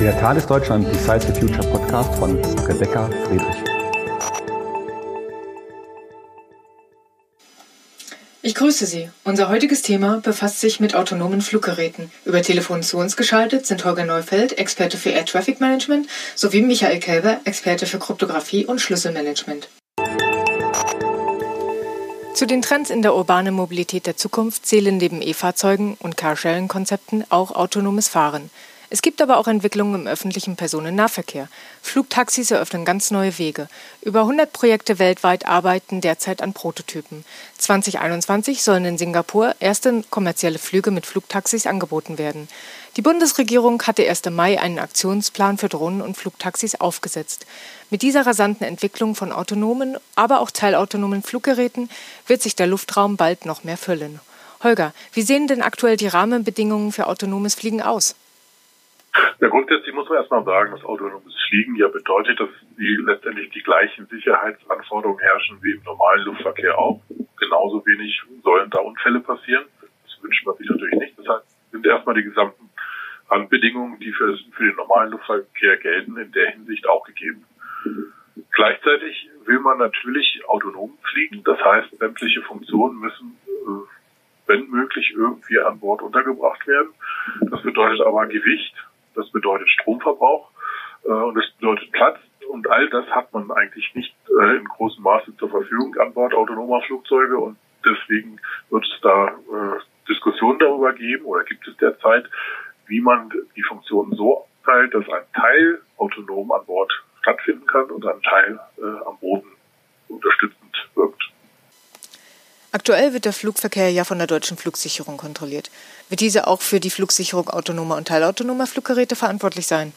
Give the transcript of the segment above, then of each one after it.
Der Thales Deutschland Design the Future Podcast von Rebecca Friedrich. Ich grüße Sie. Unser heutiges Thema befasst sich mit autonomen Fluggeräten. Über Telefon zu uns geschaltet sind Holger Neufeld, Experte für Air Traffic Management, sowie Michael Kelber, Experte für Kryptographie und Schlüsselmanagement. Zu den Trends in der urbanen Mobilität der Zukunft zählen neben E-Fahrzeugen und Carsharing-Konzepten auch autonomes Fahren. Es gibt aber auch Entwicklungen im öffentlichen Personennahverkehr. Flugtaxis eröffnen ganz neue Wege. Über 100 Projekte weltweit arbeiten derzeit an Prototypen. 2021 sollen in Singapur erste kommerzielle Flüge mit Flugtaxis angeboten werden. Die Bundesregierung hatte erst im Mai einen Aktionsplan für Drohnen und Flugtaxis aufgesetzt. Mit dieser rasanten Entwicklung von autonomen, aber auch teilautonomen Fluggeräten wird sich der Luftraum bald noch mehr füllen. Holger, wie sehen denn aktuell die Rahmenbedingungen für autonomes Fliegen aus? Ja, grundsätzlich muss man erstmal sagen, dass autonomes Fliegen ja bedeutet, dass die letztendlich die gleichen Sicherheitsanforderungen herrschen wie im normalen Luftverkehr auch. Genauso wenig sollen da Unfälle passieren. Das wünscht man sich natürlich nicht. Deshalb sind erstmal die gesamten Anbedingungen, die für, für den normalen Luftverkehr gelten, in der Hinsicht auch gegeben. Gleichzeitig will man natürlich autonom fliegen. Das heißt, sämtliche Funktionen müssen, äh, wenn möglich, irgendwie an Bord untergebracht werden. Das bedeutet aber Gewicht, das bedeutet Stromverbrauch äh, und das bedeutet Platz. Und all das hat man eigentlich nicht äh, in großem Maße zur Verfügung an Bord autonomer Flugzeuge. Und deswegen wird es da äh, Diskussionen darüber geben oder gibt es derzeit, wie man die Funktionen so teilt, dass ein Teil autonom an Bord stattfinden kann und ein Teil äh, am Boden unterstützend wirkt. Aktuell wird der Flugverkehr ja von der deutschen Flugsicherung kontrolliert. Wird diese auch für die Flugsicherung autonomer und teilautonomer Fluggeräte verantwortlich sein?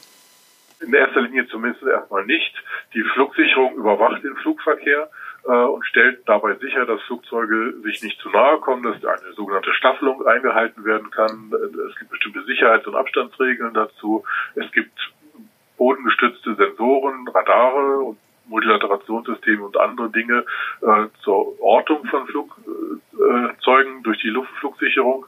In erster Linie zumindest erstmal nicht. Die Flugsicherung überwacht den Flugverkehr äh, und stellt dabei sicher, dass Flugzeuge sich nicht zu nahe kommen, dass eine sogenannte Staffelung eingehalten werden kann. Es gibt bestimmte Sicherheits- und Abstandsregeln dazu. Es gibt bodengestützte Sensoren, Radare und Multilaterationssysteme und andere Dinge äh, zur Ortung von Flugzeugen äh, durch die Luftflugsicherung.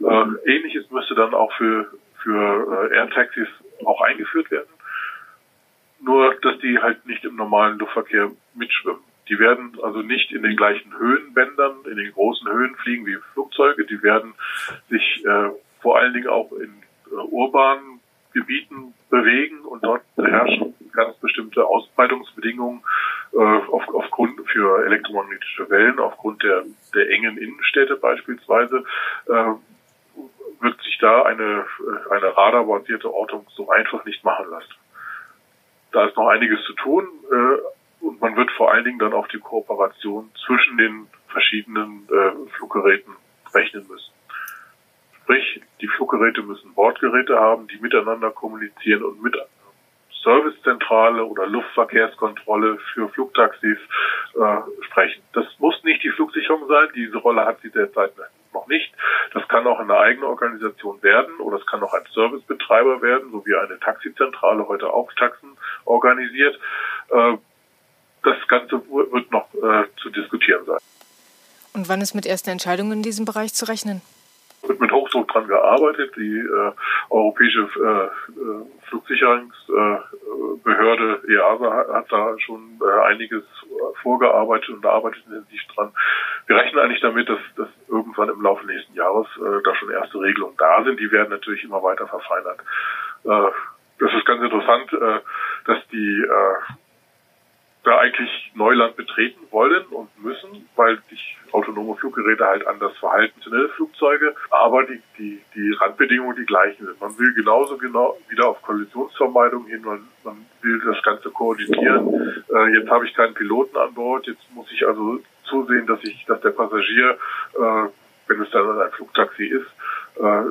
Äh, Ähnliches müsste dann auch für, für äh, Air-Taxis auch eingeführt werden. Nur, dass die halt nicht im normalen Luftverkehr mitschwimmen. Die werden also nicht in den gleichen Höhenbändern, in den großen Höhen fliegen wie Flugzeuge. Die werden sich äh, vor allen Dingen auch in äh, urbanen Gebieten bewegen und dort herrschen ganz bestimmte Ausbreitungsbedingungen auf, aufgrund für elektromagnetische Wellen, aufgrund der, der engen Innenstädte beispielsweise, äh, wird sich da eine, eine radarbasierte Ortung so einfach nicht machen lassen. Da ist noch einiges zu tun äh, und man wird vor allen Dingen dann auf die Kooperation zwischen den verschiedenen äh, Fluggeräten rechnen müssen. Sprich, die Fluggeräte müssen Bordgeräte haben, die miteinander kommunizieren und mit Servicezentrale oder Luftverkehrskontrolle für Flugtaxis äh, sprechen. Das muss nicht die Flugsicherung sein, diese Rolle hat sie derzeit noch nicht. Das kann auch eine eigene Organisation werden oder es kann auch ein Servicebetreiber werden, so wie eine Taxizentrale heute auch Taxen organisiert. Äh, das Ganze wird noch äh, zu diskutieren sein. Und wann ist mit ersten Entscheidungen in diesem Bereich zu rechnen? Wird mit Hochdruck dran gearbeitet. Die äh, europäische äh, Flugsicherungsbehörde äh, EASA hat, hat da schon äh, einiges vorgearbeitet und arbeitet intensiv dran. Wir rechnen eigentlich damit, dass, dass irgendwann im Laufe nächsten Jahres äh, da schon erste Regelungen da sind. Die werden natürlich immer weiter verfeinert. Äh, das ist ganz interessant, äh, dass die äh, da eigentlich Neuland betreten wollen und müssen, weil sich autonome Fluggeräte halt anders verhalten, schnelle Flugzeuge, aber die, die, die Randbedingungen die gleichen sind. Man will genauso genau wieder auf Kollisionsvermeidung hin, man, man will das Ganze koordinieren. Äh, jetzt habe ich keinen Piloten an Bord, jetzt muss ich also zusehen, dass ich, dass der Passagier, äh, wenn es dann ein Flugtaxi ist, äh,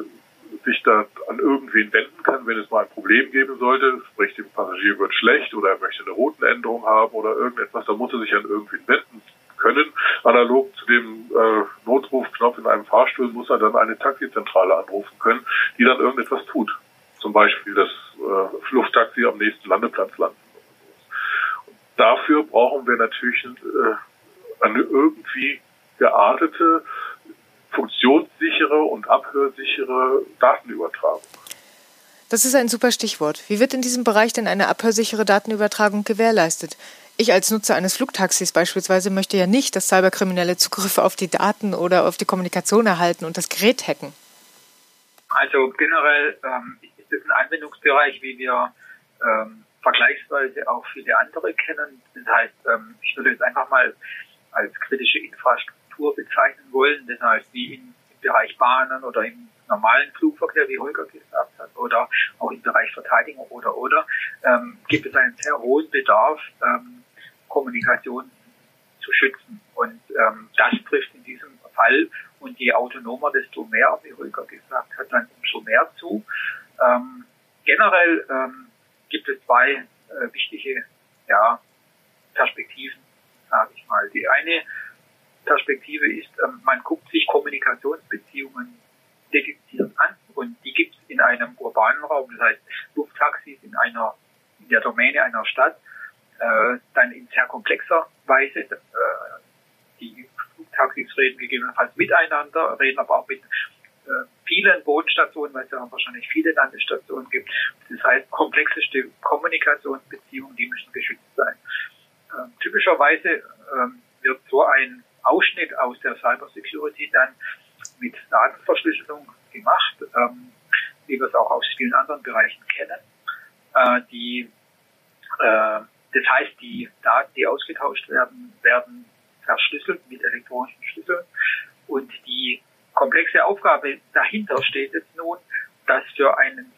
sich da an irgendwen wenden kann, wenn es mal ein Problem geben sollte, sprich dem Passagier wird schlecht oder er möchte eine Routenänderung haben oder irgendetwas, da muss er sich an irgendwen wenden können. Analog zu dem äh, Notrufknopf in einem Fahrstuhl muss er dann eine Taxizentrale anrufen können, die dann irgendetwas tut. Zum Beispiel das äh, Lufttaxi am nächsten Landeplatz landen. Und dafür brauchen wir natürlich äh, eine irgendwie geartete funktionssichere und abhörsichere Datenübertragung. Das ist ein super Stichwort. Wie wird in diesem Bereich denn eine abhörsichere Datenübertragung gewährleistet? Ich als Nutzer eines Flugtaxis beispielsweise möchte ja nicht, dass Cyberkriminelle Zugriffe auf die Daten oder auf die Kommunikation erhalten und das Gerät hacken. Also generell ähm, ist es ein Anwendungsbereich, wie wir ähm, vergleichsweise auch viele andere kennen. Das heißt, ähm, ich würde es einfach mal als kritische Infrastruktur bezeichnen wollen. Das heißt, wie im Bereich Bahnen oder im normalen Flugverkehr, wie Holger gesagt hat, oder auch im Bereich Verteidigung oder oder, ähm, gibt es einen sehr hohen Bedarf, ähm, Kommunikation zu schützen. Und ähm, das trifft in diesem Fall und je autonomer, desto mehr, wie Holger gesagt hat, dann umso mehr zu. Ähm, generell ähm, gibt es zwei äh, wichtige ja, Perspektiven, sage ich mal. Die eine Perspektive ist, ähm, man guckt sich Kommunikationsbeziehungen dediziert an und die gibt es in einem urbanen Raum, das heißt Lufttaxis in einer in der Domäne einer Stadt, äh, dann in sehr komplexer Weise. Äh, die Flugtaxis reden gegebenenfalls miteinander, reden aber auch mit äh, vielen Bodenstationen, weil es ja wahrscheinlich viele Landestationen gibt. Das heißt, komplexeste Kommunikationsbeziehungen, die müssen geschützt sein. Ähm, typischerweise ähm, wird so ein Ausschnitt aus der Cybersecurity dann mit Datenverschlüsselung gemacht, ähm, wie wir es auch aus vielen anderen Bereichen kennen. Äh, die, äh, das heißt, die Daten, die ausgetauscht werden, werden verschlüsselt mit elektronischen Schlüsseln und die komplexe Aufgabe dahinter steht jetzt nun, dass für einen,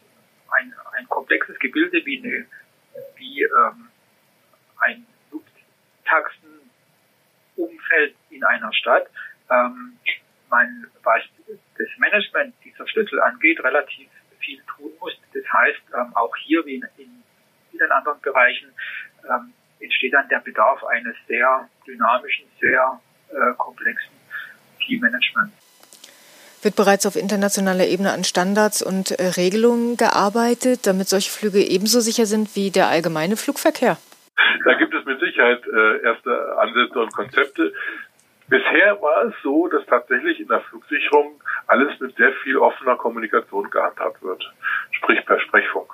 ein, ein komplexes Gebilde wie, eine, wie ähm, ein Lufttaxenumfeld in einer Stadt, ähm, man, was das Management dieser Schlüssel angeht, relativ viel tun muss. Das heißt, ähm, auch hier wie in, in vielen anderen Bereichen ähm, entsteht dann der Bedarf eines sehr dynamischen, sehr äh, komplexen Teammanagements wird bereits auf internationaler Ebene an Standards und äh, Regelungen gearbeitet, damit solche Flüge ebenso sicher sind wie der allgemeine Flugverkehr? Da gibt es mit Sicherheit äh, erste Ansätze und Konzepte. Bisher war es so, dass tatsächlich in der Flugsicherung alles mit sehr viel offener Kommunikation gehandhabt wird, sprich per Sprechfunk.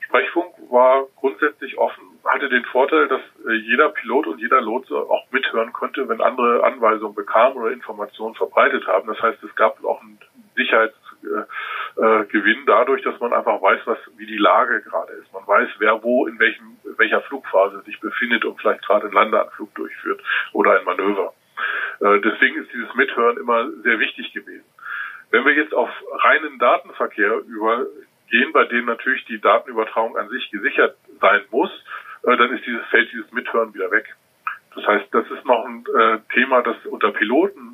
Sprechfunk war grundsätzlich offen, hatte den Vorteil, dass äh, jeder Pilot und jeder Lotse auch mithören konnte, wenn andere Anweisungen bekamen oder Informationen verbreitet haben. Das heißt, es gab auch einen Sicherheitsgewinn äh, dadurch, dass man einfach weiß, was wie die Lage gerade ist. Man weiß, wer wo in welchem welcher Flugphase sich befindet und vielleicht gerade einen Landeanflug durchführt oder ein Manöver. Äh, deswegen ist dieses Mithören immer sehr wichtig gewesen. Wenn wir jetzt auf reinen Datenverkehr über gehen, bei denen natürlich die Datenübertragung an sich gesichert sein muss, äh, dann ist dieses Feld, dieses Mithören wieder weg. Das heißt, das ist noch ein äh, Thema, das unter Piloten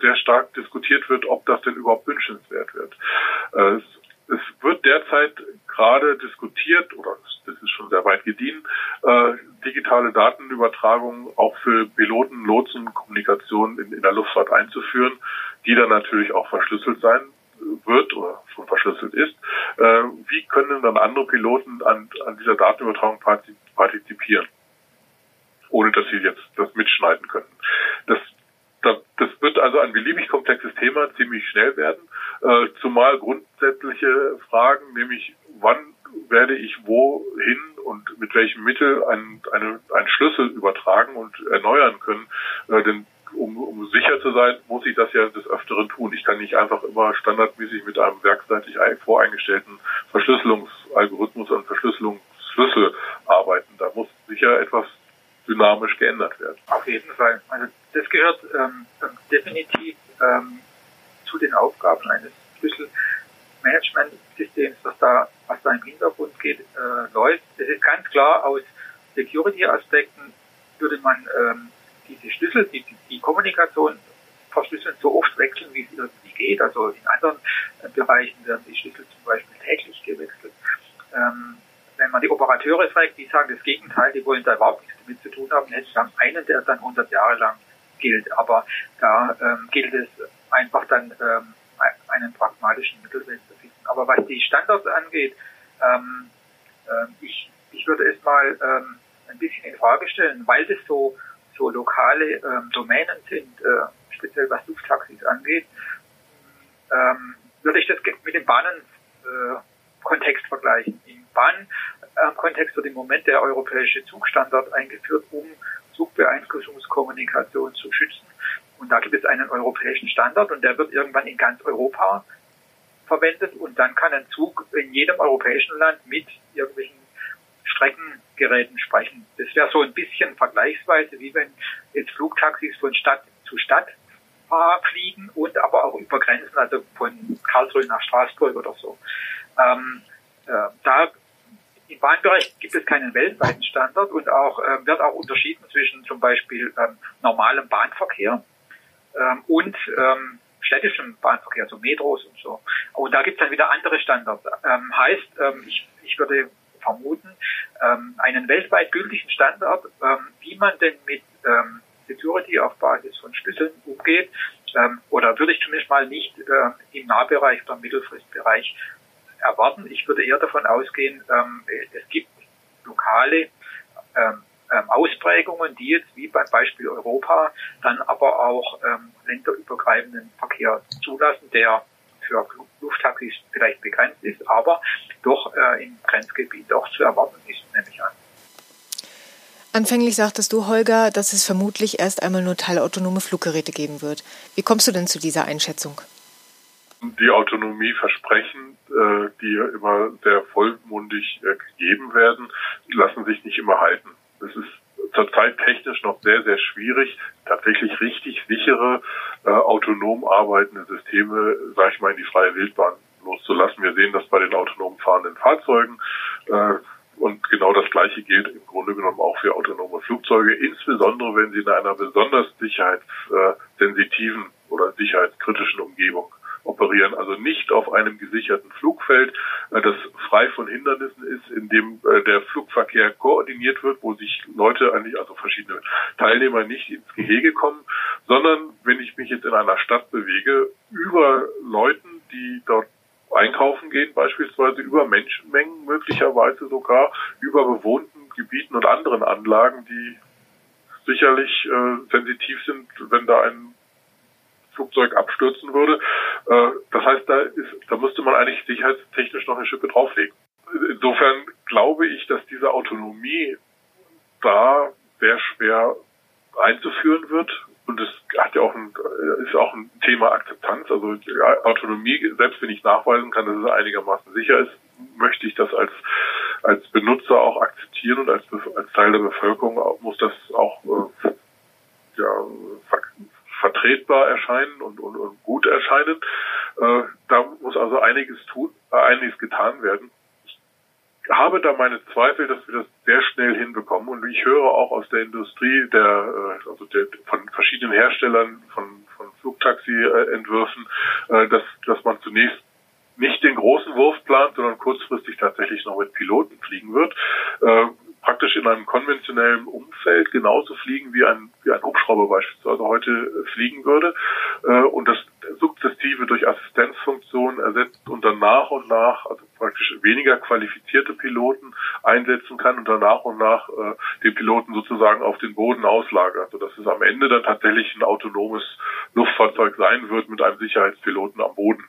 sehr stark diskutiert wird, ob das denn überhaupt wünschenswert wird. Es, wird derzeit gerade diskutiert, oder das ist schon sehr weit gediehen, äh, digitale Datenübertragung auch für Piloten, Lotsen, Kommunikation in, in der Luftfahrt einzuführen, die dann natürlich auch verschlüsselt sein wird oder schon verschlüsselt ist, äh, wie können dann andere Piloten an, an dieser Datenübertragung partizipieren, ohne dass sie jetzt das mitschneiden können. Das, das, wird also ein beliebig komplexes Thema ziemlich schnell werden, äh, zumal grundsätzliche Fragen, nämlich wann werde ich wohin und mit welchem Mittel einen, eine, einen Schlüssel übertragen und erneuern können, äh, denn um, um sicher zu sein, muss ich das ja des Öfteren tun. Ich kann nicht einfach immer standardmäßig mit einem werkseitig voreingestellten Verschlüsselungsalgorithmus und Verschlüsselungsschlüssel arbeiten. Da muss sicher etwas dynamisch geändert werden. Auf jeden Fall. Also das gehört ähm, definitiv ähm, zu den Aufgaben eines Schlüsselmanagementsystems, was da, was da im Hintergrund geht, äh, läuft. Es ist ganz klar aus Security-Aspekten würde man ähm, diese Schlüssel, die, die Kommunikation verschlüsseln, so oft wechseln, wie es irgendwie geht. Also in anderen äh, Bereichen werden die Schlüssel zum Beispiel täglich gewechselt. Ähm, wenn man die Operateure fragt, die sagen das Gegenteil, die wollen da überhaupt nichts damit zu tun haben, hätte dann einen, der dann 100 Jahre lang gilt. Aber da ähm, gilt es einfach dann ähm, einen pragmatischen Mittelweg zu finden. Aber was die Standards angeht, ähm, äh, ich, ich würde es mal ähm, ein bisschen in Frage stellen, weil das so so lokale ähm, Domänen sind, äh, speziell was Lufttaxis angeht, ähm, würde ich das mit den Bahnen äh, vergleichen. Im Bahnkontext wird im Moment der europäische Zugstandard eingeführt, um Zugbeeinflussungskommunikation zu schützen. Und da gibt es einen europäischen Standard und der wird irgendwann in ganz Europa verwendet und dann kann ein Zug in jedem europäischen Land mit irgendwelchen Streckengeräten sprechen. Das wäre so ein bisschen vergleichsweise, wie wenn jetzt Flugtaxis von Stadt zu Stadt fliegen und aber auch über Grenzen, also von Karlsruhe nach Straßburg oder so. Ähm, äh, da im Bahnbereich gibt es keinen weltweiten Standard und auch äh, wird auch unterschieden zwischen zum Beispiel ähm, normalem Bahnverkehr ähm, und ähm, städtischem Bahnverkehr, so Metros und so. Und da gibt es dann wieder andere Standards. Ähm, heißt, ähm, ich, ich würde vermuten, ähm, einen weltweit gültigen Standard, ähm, wie man denn mit ähm, Security auf Basis von Schlüsseln umgeht, ähm, oder würde ich zumindest mal nicht äh, im Nahbereich oder Mittelfristbereich erwarten. Ich würde eher davon ausgehen, ähm, es gibt lokale ähm, ähm, Ausprägungen, die jetzt wie beim Beispiel Europa dann aber auch ähm, länderübergreifenden Verkehr zulassen, der für Lufttaxis vielleicht begrenzt ist, aber doch äh, im Grenzgebiet auch zu erwarten ist, nehme ich an. Anfänglich sagtest du, Holger, dass es vermutlich erst einmal nur teilautonome Fluggeräte geben wird. Wie kommst du denn zu dieser Einschätzung? Die Autonomieversprechen, äh, die immer sehr vollmundig äh, gegeben werden, lassen sich nicht immer halten. Es ist zurzeit technisch noch sehr, sehr schwierig, tatsächlich richtig sichere, äh, autonom arbeitende Systeme, sag ich mal, in die freie Wildbahn loszulassen. Wir sehen das bei den autonom fahrenden Fahrzeugen. Äh, und genau das Gleiche gilt im Grunde genommen auch für autonome Flugzeuge, insbesondere wenn sie in einer besonders sicherheitssensitiven oder sicherheitskritischen Umgebung operieren, also nicht auf einem gesicherten Flugfeld, äh, das frei von Hindernissen ist, in dem äh, der Flugverkehr koordiniert wird, wo sich Leute eigentlich, also verschiedene Teilnehmer nicht ins Gehege kommen, sondern wenn ich mich jetzt in einer Stadt bewege, über Leuten, die dort einkaufen gehen, beispielsweise über Menschenmengen möglicherweise sogar, über bewohnten Gebieten und anderen Anlagen, die sicherlich äh, sensitiv sind, wenn da ein Flugzeug abstürzen würde. Äh, das heißt, da, ist, da müsste man eigentlich sicherheitstechnisch noch eine Schippe drauflegen. Insofern glaube ich, dass diese Autonomie da sehr schwer einzuführen wird. Und es hat ja auch ein, ist auch ein Thema Akzeptanz. Also Autonomie, selbst wenn ich nachweisen kann, dass es einigermaßen sicher ist, möchte ich das als, als Benutzer auch akzeptieren und als, als Teil der Bevölkerung muss das auch äh, ja, vertretbar erscheinen und, und, und gut erscheinen. Äh, da muss also einiges tun, äh, einiges getan werden. Ich habe da meine Zweifel, dass wir das sehr schnell hinbekommen. Und ich höre auch aus der Industrie, der, äh, also der, von verschiedenen Herstellern von, von Flugtaxi-Entwürfen, äh, dass, dass man zunächst nicht den großen Wurf plant, sondern kurzfristig tatsächlich noch mit Piloten fliegen wird. Praktisch in einem konventionellen Umfeld genauso fliegen wie ein, wie ein Hubschrauber beispielsweise heute äh, fliegen würde. Äh, und das sukzessive durch Assistenzfunktionen ersetzt und dann nach und nach, also praktisch weniger qualifizierte Piloten einsetzen kann und dann nach und nach äh, den Piloten sozusagen auf den Boden auslagert, sodass es am Ende dann tatsächlich ein autonomes Luftfahrzeug sein wird mit einem Sicherheitspiloten am Boden,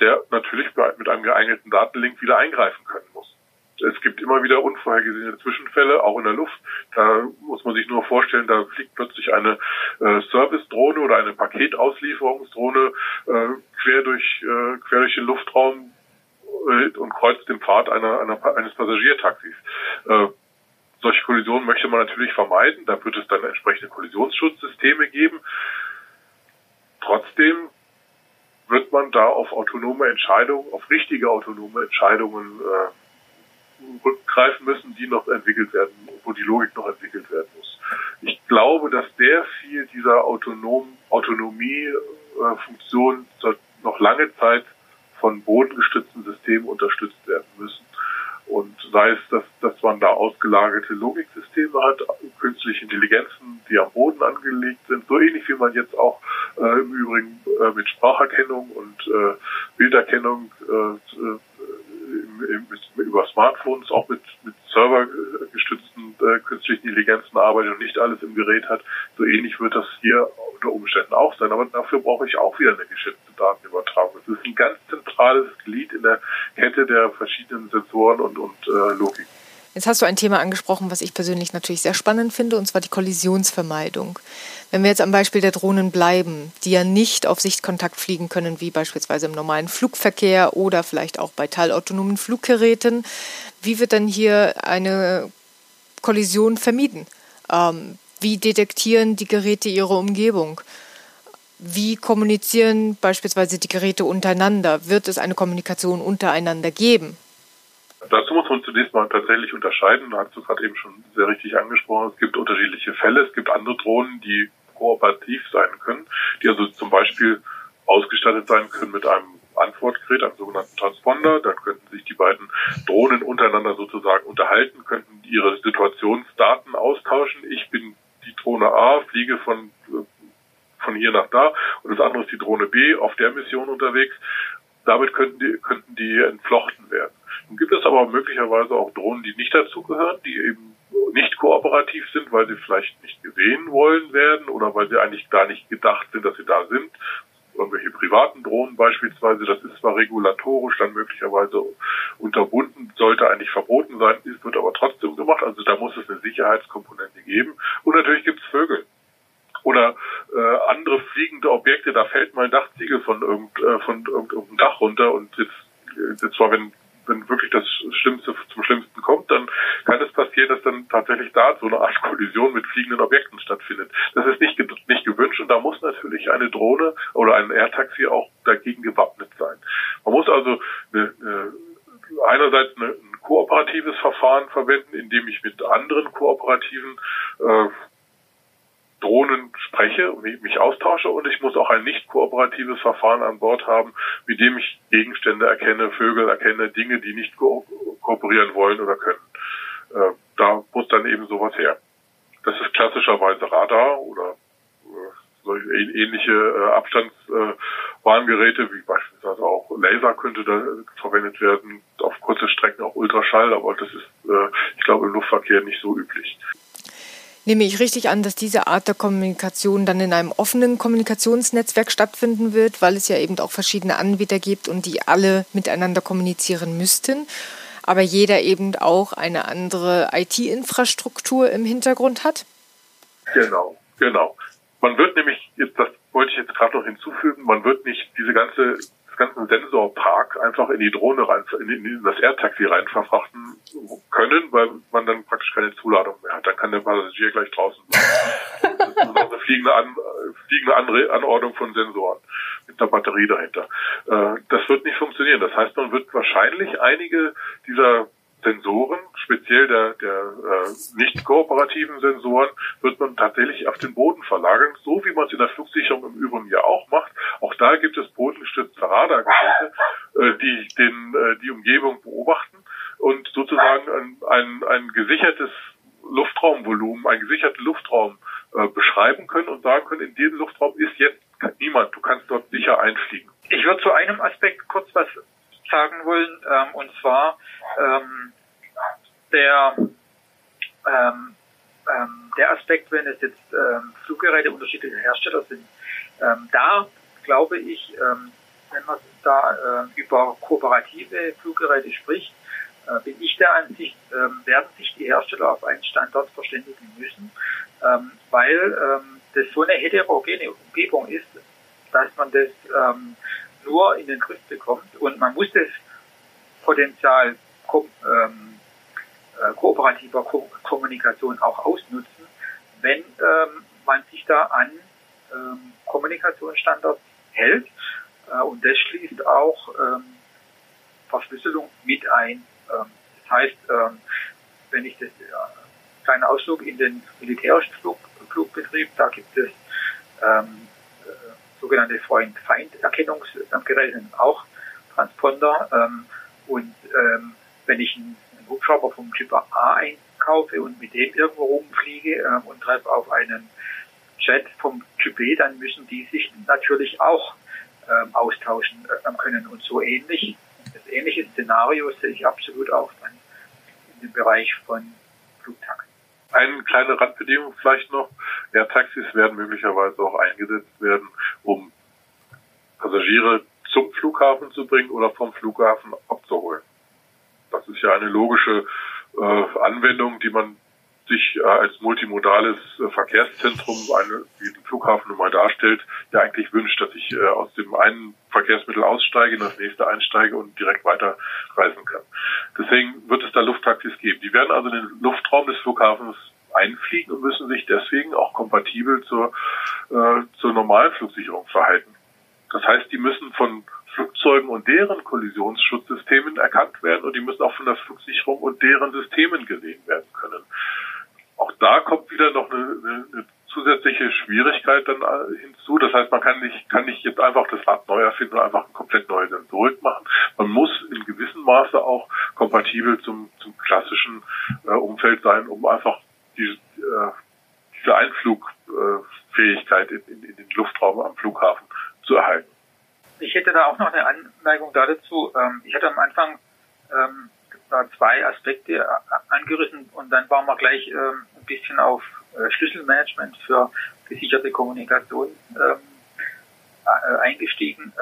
der natürlich mit einem geeigneten Datenlink wieder eingreifen können muss es gibt immer wieder unvorhergesehene Zwischenfälle, auch in der Luft. Da muss man sich nur vorstellen, da fliegt plötzlich eine äh, Service-Drohne oder eine Paketauslieferungsdrohne äh, quer durch äh, quer durch den Luftraum äh, und kreuzt den Pfad einer, einer eines Passagiertaxis. Äh, solche Kollisionen möchte man natürlich vermeiden. Da wird es dann entsprechende Kollisionsschutzsysteme geben. Trotzdem wird man da auf autonome Entscheidungen, auf richtige autonome Entscheidungen äh, rückgreifen müssen, die noch entwickelt werden, wo die Logik noch entwickelt werden muss. Ich glaube, dass sehr viel dieser autonom, Autonomie-Funktion äh, noch lange Zeit von bodengestützten Systemen unterstützt werden müssen. Und sei es, dass, dass man da ausgelagerte Logiksysteme hat, künstliche Intelligenzen, die am Boden angelegt sind, so ähnlich wie man jetzt auch äh, im Übrigen äh, mit Spracherkennung und äh, Bilderkennung äh, mit, über Smartphones auch mit, mit servergestützten äh, künstlichen Intelligenzen arbeitet und nicht alles im Gerät hat. So ähnlich wird das hier unter Umständen auch sein. Aber dafür brauche ich auch wieder eine geschätzte Datenübertragung. Das ist ein ganz zentrales Glied in der Kette der verschiedenen Sensoren und, und äh, Logik. Jetzt hast du ein Thema angesprochen, was ich persönlich natürlich sehr spannend finde, und zwar die Kollisionsvermeidung. Wenn wir jetzt am Beispiel der Drohnen bleiben, die ja nicht auf Sichtkontakt fliegen können, wie beispielsweise im normalen Flugverkehr oder vielleicht auch bei teilautonomen Fluggeräten, wie wird dann hier eine Kollision vermieden? Ähm, wie detektieren die Geräte ihre Umgebung? Wie kommunizieren beispielsweise die Geräte untereinander? Wird es eine Kommunikation untereinander geben? Dazu muss man zunächst mal tatsächlich unterscheiden. Da hast du gerade eben schon sehr richtig angesprochen. Es gibt unterschiedliche Fälle. Es gibt andere Drohnen, die kooperativ sein können, die also zum Beispiel ausgestattet sein können mit einem Antwortgerät, einem sogenannten Transponder. Dann könnten sich die beiden Drohnen untereinander sozusagen unterhalten, könnten ihre Situationsdaten austauschen. Ich bin die Drohne A, fliege von von hier nach da und das andere ist die Drohne B auf der Mission unterwegs. Damit könnten die, könnten die entflochten werden. Nun gibt es aber möglicherweise auch Drohnen, die nicht dazugehören, die eben nicht kooperativ sind, weil sie vielleicht nicht gesehen wollen werden oder weil sie eigentlich gar nicht gedacht sind, dass sie da sind. Irgendwelche privaten Drohnen beispielsweise, das ist zwar regulatorisch dann möglicherweise unterbunden, sollte eigentlich verboten sein, ist, wird aber trotzdem gemacht. Also da muss es eine Sicherheitskomponente geben. Und natürlich gibt es Vögel oder äh, andere fliegende Objekte, da fällt mal ein Dachziegel von, irgend, äh, von irgendeinem Dach runter und jetzt, äh, jetzt zwar wenn wenn wirklich das Schlimmste zum Schlimmsten kommt, dann kann es passieren, dass dann tatsächlich da so eine Art Kollision mit fliegenden Objekten stattfindet. Das ist nicht, nicht gewünscht und da muss natürlich eine Drohne oder ein Airtaxi auch dagegen gewappnet sein. Man muss also eine, eine, einerseits eine, ein kooperatives Verfahren verwenden, indem ich mit anderen kooperativen äh, spreche mich austausche und ich muss auch ein nicht kooperatives Verfahren an Bord haben, mit dem ich Gegenstände erkenne, Vögel erkenne, Dinge, die nicht ko kooperieren wollen oder können. Äh, da muss dann eben sowas her. Das ist klassischerweise Radar oder äh, ähnliche äh, Abstandswarngeräte, wie beispielsweise auch Laser könnte da verwendet werden, auf kurze Strecken auch Ultraschall, aber das ist, ich glaube, im Luftverkehr nicht so üblich. Nehme ich richtig an, dass diese Art der Kommunikation dann in einem offenen Kommunikationsnetzwerk stattfinden wird, weil es ja eben auch verschiedene Anbieter gibt und die alle miteinander kommunizieren müssten, aber jeder eben auch eine andere IT-Infrastruktur im Hintergrund hat? Genau, genau. Man wird nämlich, das wollte ich jetzt gerade noch hinzufügen, man wird nicht diese ganze ganzen Sensorpark einfach in die Drohne rein, in, in das AirTaxi rein verfrachten können, weil man dann praktisch keine Zuladung mehr hat. Dann kann der Passagier gleich draußen sein. Das ist eine fliegende, An, fliegende Anre Anordnung von Sensoren mit einer Batterie dahinter. Äh, das wird nicht funktionieren. Das heißt, man wird wahrscheinlich einige dieser Sensoren, speziell der, der äh, nicht kooperativen Sensoren, wird man tatsächlich auf den Boden verlagern, so wie man es in der Flugsicherung im Übrigen ja auch macht. Auch da gibt es Radargeräte, äh, die den, äh, die Umgebung beobachten und sozusagen ein, ein, ein gesichertes Luftraumvolumen, einen gesicherten Luftraum äh, beschreiben können und sagen können, in diesem Luftraum ist jetzt niemand, du kannst dort sicher einfliegen. Ich würde zu einem Aspekt kurz was sagen wollen, ähm, und zwar ähm, der ähm, ähm, der Aspekt, wenn es jetzt ähm, Fluggeräte unterschiedlicher Hersteller sind, ähm, da glaube ich, ähm, da äh, über kooperative Fluggeräte spricht, äh, bin ich der Ansicht, ähm, werden sich die Hersteller auf einen Standard verständigen müssen, ähm, weil ähm, das so eine heterogene Umgebung ist, dass man das ähm, nur in den Griff bekommt. Und man muss das Potenzial ähm, äh, kooperativer ko Kommunikation auch ausnutzen, wenn ähm, man sich da an ähm, Kommunikationsstandards hält. Äh, und das schließt auch ähm, Verschlüsselung mit ein. Ähm, das heißt, ähm, wenn ich das äh, kleinen Ausflug in den militärischen Flug, Flugbetrieb, da gibt es ähm, sogenannte Freund-Feind-Erkennungsgeräte, auch Transponder. Ähm, und ähm, wenn ich einen, einen Hubschrauber vom Typ A einkaufe und mit dem irgendwo rumfliege ähm, und treffe auf einen Jet vom Typ B, dann müssen die sich natürlich auch ähm, austauschen äh, können. Und so ähnlich, das ähnliche Szenario sehe ich absolut auch dann in dem Bereich von Flugtaxen. Eine kleine Randbedingung vielleicht noch. Ja, Taxis werden möglicherweise auch eingesetzt werden, um Passagiere zum Flughafen zu bringen oder vom Flughafen abzuholen. ist ja eine logische äh, Anwendung, die man sich äh, als multimodales äh, Verkehrszentrum, wie den Flughafen nun mal darstellt, ja eigentlich wünscht, dass ich äh, aus dem einen Verkehrsmittel aussteige, in das nächste einsteige und direkt weiterreisen kann. Deswegen wird es da Lufttaxis geben. Die werden also in den Luftraum des Flughafens einfliegen und müssen sich deswegen auch kompatibel zur, äh, zur normalen Flugsicherung verhalten. Das heißt, die müssen von Flugzeugen und deren Kollisionsschutzsystemen erkannt werden und die müssen auch von der Flugsicherung und deren Systemen gesehen werden können. Auch da kommt wieder noch eine, eine, eine zusätzliche Schwierigkeit dann äh, hinzu. Das heißt, man kann nicht, kann nicht jetzt einfach das Rad neu erfinden und einfach ein komplett neue Sensorik machen. Man muss in gewissem Maße auch kompatibel zum, zum klassischen äh, Umfeld sein, um einfach die, äh, diese Einflugfähigkeit in, in, in den Luftraum am Flughafen zu erhalten. Ich hätte da auch noch eine Anmerkung dazu. Ähm, ich hatte am Anfang ähm, zwei Aspekte angerissen und dann waren wir gleich ähm, ein bisschen auf äh, Schlüsselmanagement für gesicherte Kommunikation äh, eingestiegen.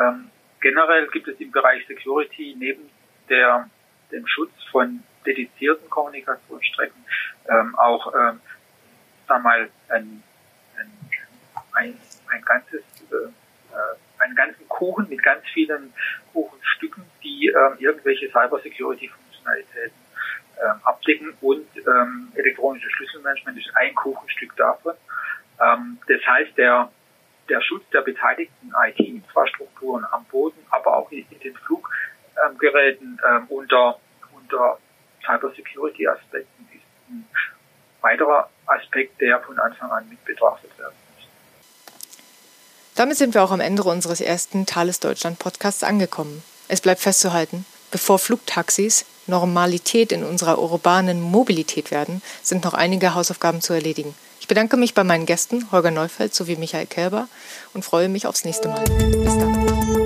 generell gibt es im Bereich Security neben der, dem Schutz von dedizierten Kommunikationsstrecken auch ähm, sag mal ein, ein, ein, ganzes äh, einen ganzen Kuchen mit ganz vielen Kuchenstücken, die ähm, irgendwelche Cybersecurity-Funktionalitäten ähm, abdecken und ähm, elektronisches Schlüsselmanagement ist ein Kuchenstück davon. Ähm, das heißt, der, der Schutz der beteiligten IT-Infrastrukturen am Boden, aber auch in, den Fluggeräten ähm, unter, unter Cybersecurity-Aspekten ist ein weiterer Aspekt, der von Anfang an mit betrachtet werden damit sind wir auch am Ende unseres ersten Thales Deutschland Podcasts angekommen. Es bleibt festzuhalten, bevor Flugtaxis Normalität in unserer urbanen Mobilität werden, sind noch einige Hausaufgaben zu erledigen. Ich bedanke mich bei meinen Gästen Holger Neufeld sowie Michael Kelber und freue mich aufs nächste Mal. Bis dann.